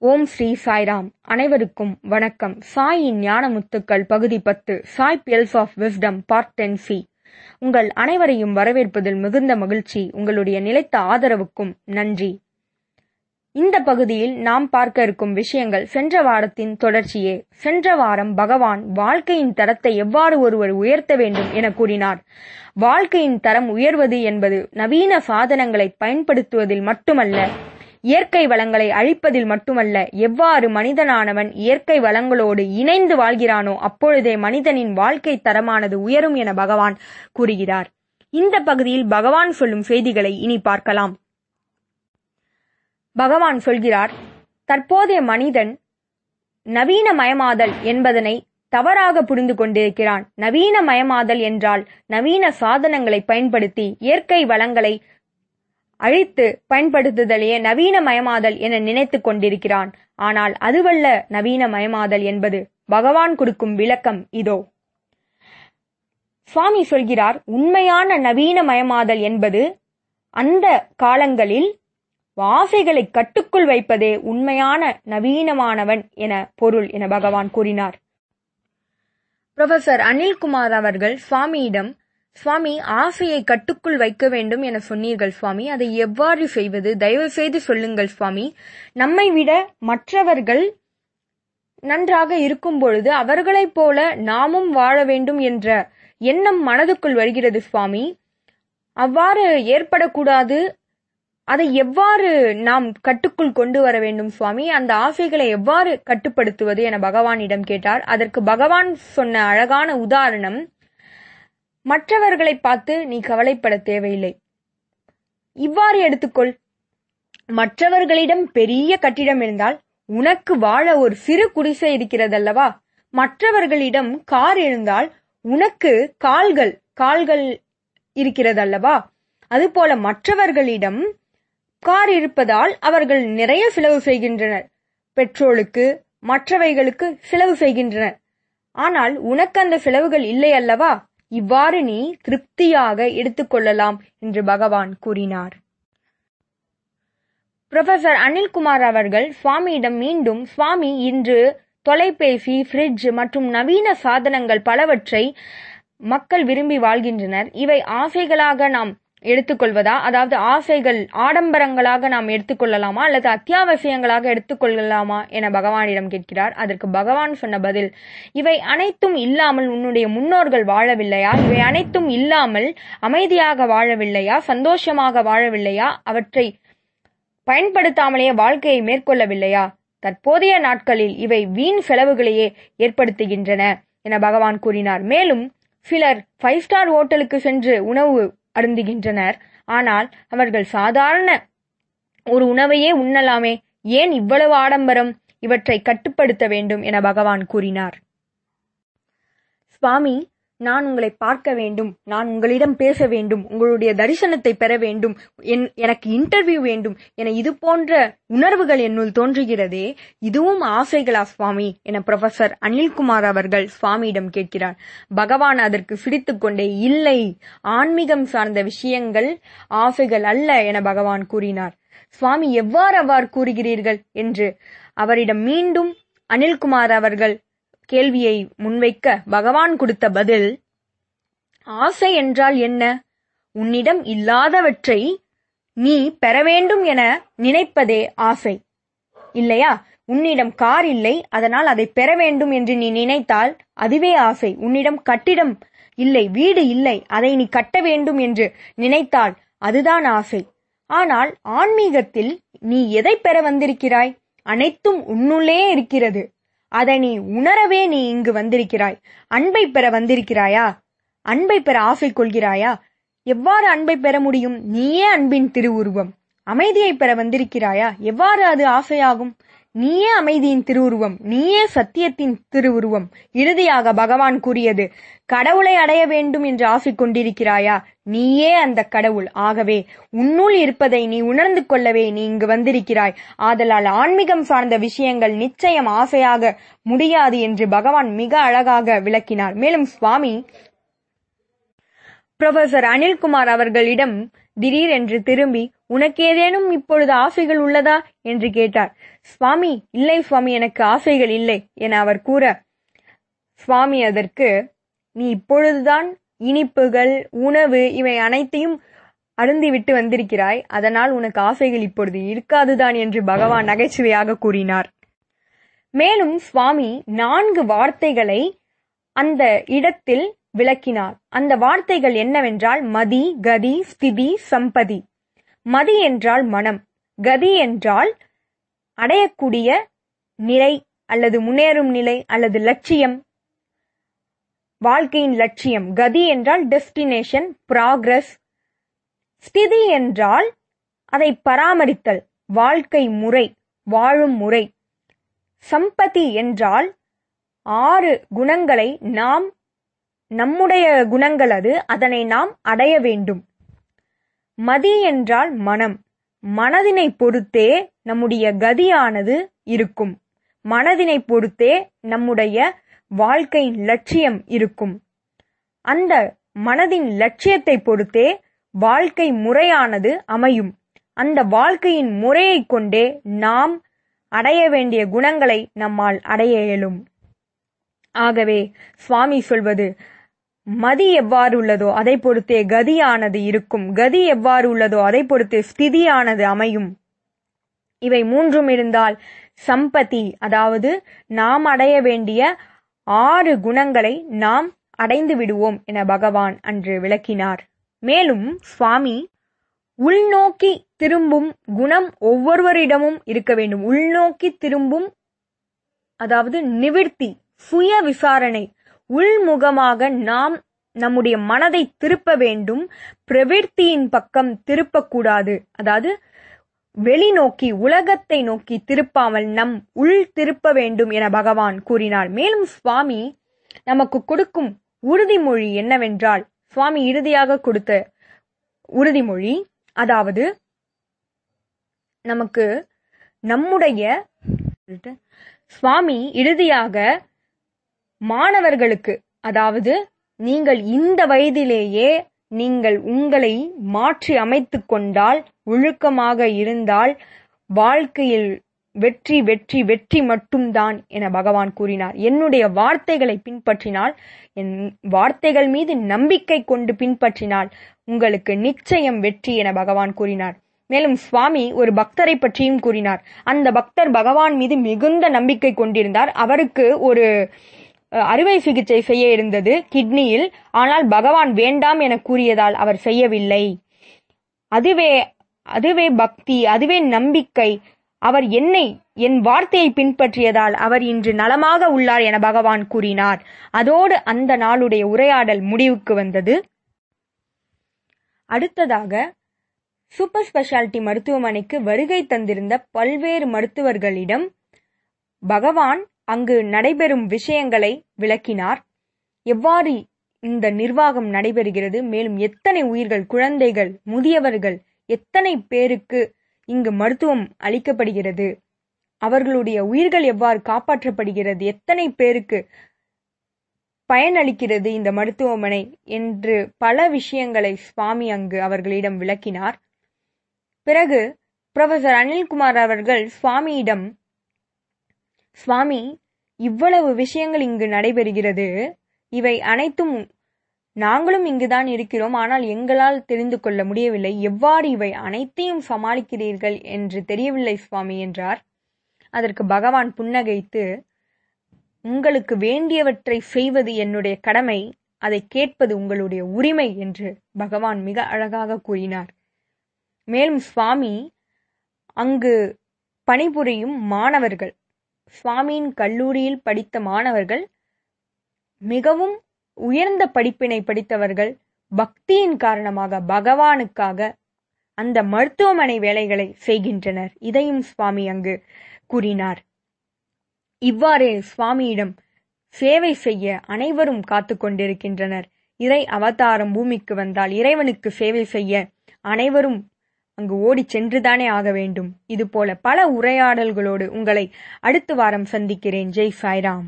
ஓம் ஸ்ரீ சாய்ராம். அனைவருக்கும் வணக்கம். சாயின் ஞான முத்துக்கள் பகுதி பத்து Sai pearls of wisdom part ten C உங்கள் அனைவரையும் வரவேற்பதில் மிகுந்த மகிழ்ச்சி. உங்களுடைய நிலைத்த ஆதரவுக்கும் நன்றி. இந்த பகுதியில் நாம் பார்க்க இருக்கும் விஷயங்கள் சென்ற வாரத்தின் தொடர்ச்சியே. சென்ற வாரம் பகவான் வாழ்க்கையின் தரத்தை எவ்வாறு ஒருவர் உயர்த்த வேண்டும் என கூறினார். வாழ்க்கையின் தரம் உயர்வது என்பது நவீன சாதனங்களை பயன்படுத்துவதில் மட்டுமல்ல இயற்கை வளங்களை அழிப்பதில் மட்டுமல்ல எவ்வாறு மனிதனானவன் இயற்கை வளங்களோடு இணைந்து வாழ்கிறானோ அப்பொழுதே மனிதனின் வாழ்க்கை தரமானது உயரும் என பகவான் கூறுகிறார். இந்த பகுதியில் பகவான் சொல்லும் செய்திகளை இனி பார்க்கலாம். பகவான் சொல்கிறார் தற்போதைய மனிதன் நவீனமயமாதல் என்பதனை தவறாக புரிந்து கொண்டிருக்கிறான். நவீனமயமாதல் என்றால் நவீன சாதனங்களை பயன்படுத்தி இயற்கை வளங்களை அழித்து பயன்படுத்துதலையே நவீனமயமாதல் என நினைத்துக் கொண்டிருக்கிறான். ஆனால் அதுவல்ல நவீனமயமாதல் என்பது பகவான் கொடுக்கும் விளக்கம் இதோ. சுவாமி சொல்கிறார் உண்மையான நவீனமயமாதல் என்பது அந்த காலங்களில் ஆசைகளை கட்டுக்குள் வைப்பதே உண்மையான நவீனமானவன் என பொருள் என பகவான் கூறினார். புரொஃபசர் அனில்குமார் அவர்கள் சுவாமியிடம் சுவாமி ஆசையை கட்டுக்குள் வைக்க வேண்டும் என சொன்னீர்கள் சுவாமி. அதை எவ்வாறு செய்வது? தயவு செய்து சொல்லுங்கள் சுவாமி. நம்மை விட மற்றவர்கள் நன்றாக இருக்கும் பொழுது அவர்களைப் போல நாமும் வாழ வேண்டும் என்ற எண்ணம் மனதுக்குள் வருகிறது சுவாமி. அவ்வாறு ஏற்படக்கூடாது. அதை எவ்வாறு நாம் கட்டுக்குள் கொண்டு வர வேண்டும் சுவாமி? அந்த ஆசைகளை எவ்வாறு கட்டுப்படுத்துவது என பகவானிடம் கேட்டார். அதற்கு பகவான் சொன்ன அழகான உதாரணம் மற்றவர்களை பார்த்து நீ கவலைப்பட தேவையில்லை. இவ்வாறு எடுத்துக்கொள். மற்றவர்களிடம் பெரிய கட்டிடம் இருந்தால் உனக்கு வாழ ஒரு சிறு குடிசை இருக்கிறதல்லவா? மற்றவர்களிடம் கார் இருந்தால் உனக்கு கால்கள் கால்கள் இருக்கிறதல்லவா? அதுபோல மற்றவர்களிடம் கார் இருப்பதால் அவர்கள் நிறைய செலவு செய்கின்றனர். பெட்ரோலுக்கு மற்றவைகளுக்கு செலவு செய்கின்றனர். ஆனால் உனக்கு அந்த செலவுகள் இல்லை அல்லவா இவ்வாறு நீ திருப்தியாக எடுத்துக்கொள்ளலாம் என்று பகவான் கூறினார். புரொஃபசர் அனில்குமார் அவர்கள் சுவாமியிடம் மீண்டும் சுவாமி இன்று தொலைபேசி ஃப்ரிட்ஜ் மற்றும் நவீன சாதனங்கள் பலவற்றை மக்கள் விரும்பி வாழ்கின்றனர். இவை ஆசைகளாக நாம் எடுத்துக்கொள்வதா? அதாவது ஆசைகள் ஆடம்பரங்களாக நாம் எடுத்துக்கொள்ளலாமா? அல்லது அத்தியாவசியங்களாக எடுத்துக்கொள்ளலாமா என பகவானிடம் கேட்கிறார். அதற்கு பகவான் சொன்ன பதில் இவை அனைத்தும் இல்லாமல் உன்னுடைய முன்னோர்கள் வாழவில்லையா? இவை அனைத்தும் இல்லாமல் அமைதியாக வாழவில்லையா? சந்தோஷமாக வாழவில்லையா? அவற்றை பயன்படுத்தாமலேயே வாழ்க்கையை மேற்கொள்ளவில்லையா? தற்போதைய நாட்களில் இவை வீண் செலவுகளையே ஏற்படுத்துகின்றன என பகவான் கூறினார். மேலும் சிலர் ஃபைவ் ஸ்டார் ஹோட்டலுக்கு சென்று உணவு அருந்துகின்றனர். ஆனால் அவர்கள் சாதாரண ஒரு உணவையே உண்ணலாமே. ஏன் இவ்வளவு ஆடம்பரம்? இவற்றை கட்டுப்படுத்த வேண்டும் என பகவான் கூறினார். சுவாமி நான் உங்களை பார்க்க வேண்டும் நான் உங்களிடம் பேச வேண்டும் உங்களுடைய தரிசனத்தை பெற வேண்டும் எனக்கு இன்டர்வியூ வேண்டும் என இது போன்ற உணர்வுகள் என்னுள் தோன்றுகிறதே இதுவும் ஆசைகளா சுவாமி? என புரொஃபசர் அனில்குமார் அவர்கள் சுவாமியிடம் கேட்கிறார். பகவான் அதற்கு சிரித்துக்கொண்டே இல்லை ஆன்மீகம் சார்ந்த விஷயங்கள் ஆசைகள் அல்ல என பகவான் கூறினார். சுவாமி எவ்வாறு அவ்வாறு கூறுகிறீர்கள்? என்று அவரிடம் மீண்டும் அனில்குமார் அவர்கள் கேள்வியை முன்வைக்க பகவான் கொடுத்த பதில் ஆசை என்றால் என்ன? உன்னிடம் இல்லாதவற்றை நீ பெற வேண்டும் என நினைப்பதே ஆசை. இல்லையா? உன்னிடம் கார் இல்லை அதனால் அதை பெற வேண்டும் என்று நீ நினைத்தால் அதுவே ஆசை. உன்னிடம் கட்டிடம் இல்லை வீடு இல்லை அதை நீ கட்ட வேண்டும் என்று நினைத்தால் அதுதான் ஆசை. ஆனால் ஆன்மீகத்தில் நீ எதை பெற வந்திருக்கிறாய்? அனைத்தும் உன்னுள்ளே இருக்கிறது. அதை நீ உணரவே நீ இங்கு வந்திருக்கிறாய். அன்பை பெற வந்திருக்கிறாயா? அன்பை பெற ஆசை கொள்கிறாயா? எவ்வாறு அன்பை பெற முடியும்? நீயே அன்பின் திருவுருவம். அமைதியை பெற வந்திருக்கிறாயா? எவ்வாறு அது ஆசையாகும்? நீயே அமைதியின் திருவுருவம் நீயே சத்தியத்தின் திருவுருவம். இறுதியாக பகவான் கூறியது கடவுளை அடைய வேண்டும் என்று ஆசை கொண்டிருக்கிறாயா? நீயே அந்த கடவுள். ஆகவே உன்னுள் இருப்பதை நீ உணர்ந்து கொள்ளவே நீ இங்கு வந்திருக்கிறாய். ஆதலால் ஆன்மீகம் சார்ந்த விஷயங்கள் நிச்சயம் ஆசையாக முடியாது என்று பகவான் மிக அழகாக விளக்கினார். மேலும் சுவாமி புரொஃபசர் அனில்குமார் அவர்களிடம் திடீரென்று திரும்பி உனக்கேதேனும் இப்பொழுது ஆசைகள் உள்ளதா? என்று கேட்டார். சுவாமி இல்லை சுவாமி எனக்கு ஆசைகள் இல்லை என அவர் கூற சுவாமி அதற்கு நீ இப்பொழுதுதான் இனிப்புகள் உணவு இவை அனைத்தையும் அருந்திவிட்டு வந்திருக்கிறாய். அதனால் உனக்கு ஆசைகள் இப்பொழுது இருக்காதுதான் என்று பகவான் நகைச்சுவையாக கூறினார். மேலும் சுவாமி நான்கு வார்த்தைகளை அந்த இடத்தில் விளக்கினார். அந்த வார்த்தைகள் என்னவென்றால் மதி கதி ஸ்திதி சம்பதி. மதி என்றால் மனம். கதி என்றால் அடையக்கூடிய நிலை அல்லது முன்னேறும் நிலை அல்லது லட்சியம். வாழ்க்கையின் லட்சியம். கதி என்றால் டெஸ்டினேஷன் ப்ராக்ரஸ் ஸ்திதி என்றால் அதை பராமரித்தல். வாழ்க்கை முறை வாழும் முறை. சம்பதி என்றால் ஆறு குணங்களை நாம் நம்முடைய குணங்கள் அது அதனை நாம் அடைய வேண்டும். மதி என்றால் மனம். மனதினை பொறுத்தே நம்முடைய கதியானது இருக்கும். மனதினை பொறுத்தே நம்முடைய வாழ்க்கையின் லட்சியம் இருக்கும். அந்த மனதின் லட்சியத்தை பொறுத்தே வாழ்க்கை முறையானது அமையும். அந்த வாழ்க்கையின் முறையை கொண்டே நாம் அடைய வேண்டிய குணங்களை நம்மால் அடைய இயலும். ஆகவே சுவாமி சொல்வது மதி எவ்வாறு உள்ளதோ அதை பொறுத்தே கதியானது இருக்கும். கதி எவ்வாறு உள்ளதோ அதை பொறுத்தே ஸ்திதியானது அமையும். இவை மூன்றும் இருந்தால் சம்பதி அதாவது நாம் அடைய வேண்டிய ஆறு குணங்களை நாம் அடைந்து விடுவோம் என பகவான் அன்று விளக்கினார். மேலும் சுவாமி உள்நோக்கி திரும்பும் குணம் ஒவ்வொருவரிடமும் இருக்க வேண்டும். உள்நோக்கி திரும்பும் அதாவது நிவிர்த்தி சுய விசாரணை உள்முகமாக நாம் நம்முடைய மனதை திருப்ப வேண்டும். பிரவிற்த்தியின் பக்கம் திருப்பக்கூடாது. அதாவது வெளிநோக்கி உலகத்தை நோக்கி திருப்பாமல் நம் உள் திருப்ப வேண்டும் என பகவான் கூறினார். மேலும் சுவாமி நமக்கு கொடுக்கும் உறுதிமொழி என்னவென்றால் சுவாமி இறுதியாக கொடுத்த உறுதிமொழி அதாவது நமக்கு நம்முடைய சுவாமி இறுதியாக மாணவர்களுக்கு அதாவது நீங்கள் இந்த வயதிலேயே நீங்கள் உங்களை மாற்றி அமைத்துக் கொண்டால் ஒழுக்கமாக இருந்தால் வாழ்க்கையில் வெற்றி வெற்றி வெற்றி மட்டும்தான் என பகவான் கூறினார். என்னுடைய வார்த்தைகளை பின்பற்றினால் என் வார்த்தைகள் மீது நம்பிக்கை கொண்டு பின்பற்றினால் உங்களுக்கு நிச்சயம் வெற்றி என பகவான் கூறினார். மேலும் சுவாமி ஒரு பக்தரை பற்றியும் கூறினார். அந்த பக்தர் பகவான் மீது மிகுந்த நம்பிக்கை கொண்டிருந்தார். அவருக்கு ஒரு அறுவை சிகிச்சை செய்ய இருந்தது கிட்னியில். ஆனால் பகவான் வேண்டாம் என கூறியதால் அவர் செய்யவில்லை. அதுவே அதுவே பக்தி அதுவே நம்பிக்கை. அவர் என்னை என் வார்த்தையை பின்பற்றியதால் அவர் இன்று நலமாக உள்ளார் என பகவான் கூறினார். அதோடு அந்த நாளுடைய உரையாடல் முடிவுக்கு வந்தது. அடுத்ததாக சூப்பர் ஸ்பெஷாலிட்டி மருத்துவமனைக்கு வருகை தந்திருந்த பல்வேறு மருத்துவர்களிடம் பகவான் அங்கு நடைபெறும் விஷயங்களை விளக்கினார். எவ்வாறு இந்த நிர்வாகம் நடைபெறுகிறது? மேலும் எத்தனை உயிர்கள் குழந்தைகள் முதியவர்கள் எத்தனை பேருக்கு இங்கு மருத்துவம் அளிக்கப்படுகிறது? அவர்களுடைய உயிர்கள் எவ்வாறு காப்பாற்றப்படுகிறது? எத்தனை பேருக்கு பயனளிக்கிறது இந்த மருத்துவமனை என்று பல விஷயங்களை சுவாமி அங்கு அவர்களிடம் விளக்கினார். பிறகு புரொஃபசர் அனில்குமார் அவர்கள் சுவாமியிடம் சுவாமி இவ்வளவு விஷயங்கள் இங்கு நடைபெறுகிறது. இவை அனைத்தும் நாங்களும் இங்குதான் இருக்கிறோம். ஆனால் எங்களால் தெரிந்து கொள்ள முடியவில்லை. எவ்வாறு இவை அனைத்தையும் சமாளிக்கிறீர்கள் என்று தெரியவில்லை சுவாமி என்றார். அதற்கு பகவான் புன்னகைத்து உங்களுக்கு வேண்டியவற்றை செய்வது என்னுடைய கடமை அதை கேட்பது உங்களுடைய உரிமை என்று பகவான் மிக அழகாக கூறினார். மேலும் சுவாமி அங்கு பணிபுரியும் மாணவர்கள் சுவாமியின் கல்லூரியில் படித்த மாணவர்கள் மிகவும் உயர்ந்த படிப்பினை படித்தவர்கள் பக்தியின் காரணமாக பகவானுக்காக அந்த மருத்துவமனை வேலைகளை செய்கின்றனர். இதையும் சுவாமி அங்கு கூறினார். இவ்வாறு சுவாமியிடம் சேவை செய்ய அனைவரும் காத்து கொண்டிருக்கின்றனர். இறை அவதாரம் பூமிக்கு வந்தால் இறைவனுக்கு சேவை செய்ய அனைவரும் அங்கு ஓடிச் சென்றுதானே ஆக வேண்டும். இதுபோல பல உரையாடல்களோடு உங்களை அடுத்த வாரம் சந்திக்கிறேன். ஜெய் சாய்ராம்.